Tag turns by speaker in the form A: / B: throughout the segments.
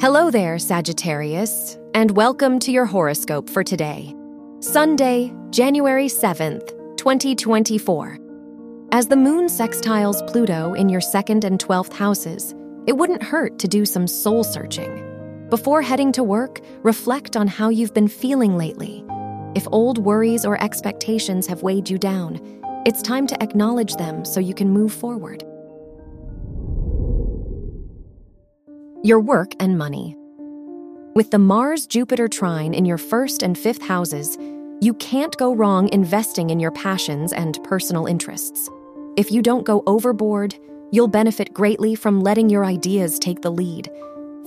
A: Hello there, Sagittarius, and welcome to your horoscope for today, Sunday, January 7th, 2024. As the moon sextiles Pluto in your second and 12th houses, it wouldn't hurt to do some soul searching. Before heading to work, reflect on how you've been feeling lately. If old worries or expectations have weighed you down, it's time to acknowledge them so you can move forward. Your work and money. With the Mars Jupiter trine in your first and fifth houses, you can't go wrong investing in your passions and personal interests. If you don't go overboard, you'll benefit greatly from letting your ideas take the lead.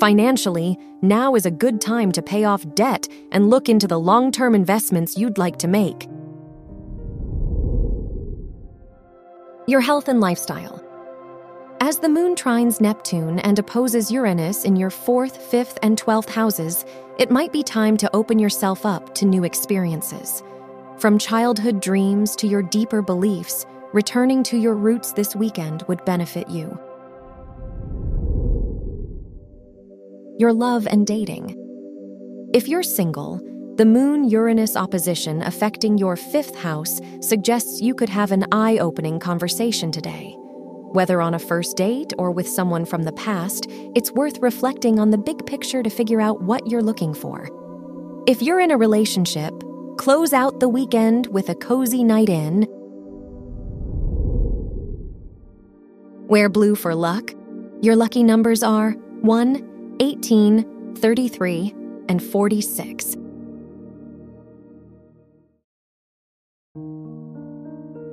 A: Financially, now is a good time to pay off debt and look into the long term investments you'd like to make. Your health and lifestyle. As the moon trines Neptune and opposes Uranus in your fourth, fifth, and twelfth houses, it might be time to open yourself up to new experiences. From childhood dreams to your deeper beliefs, returning to your roots this weekend would benefit you. Your love and dating. If you're single, the Moon Uranus opposition affecting your fifth house suggests you could have an eye opening conversation today. Whether on a first date or with someone from the past, it's worth reflecting on the big picture to figure out what you're looking for. If you're in a relationship, close out the weekend with a cozy night in. Wear blue for luck. Your lucky numbers are 1, 18, 33, and 46.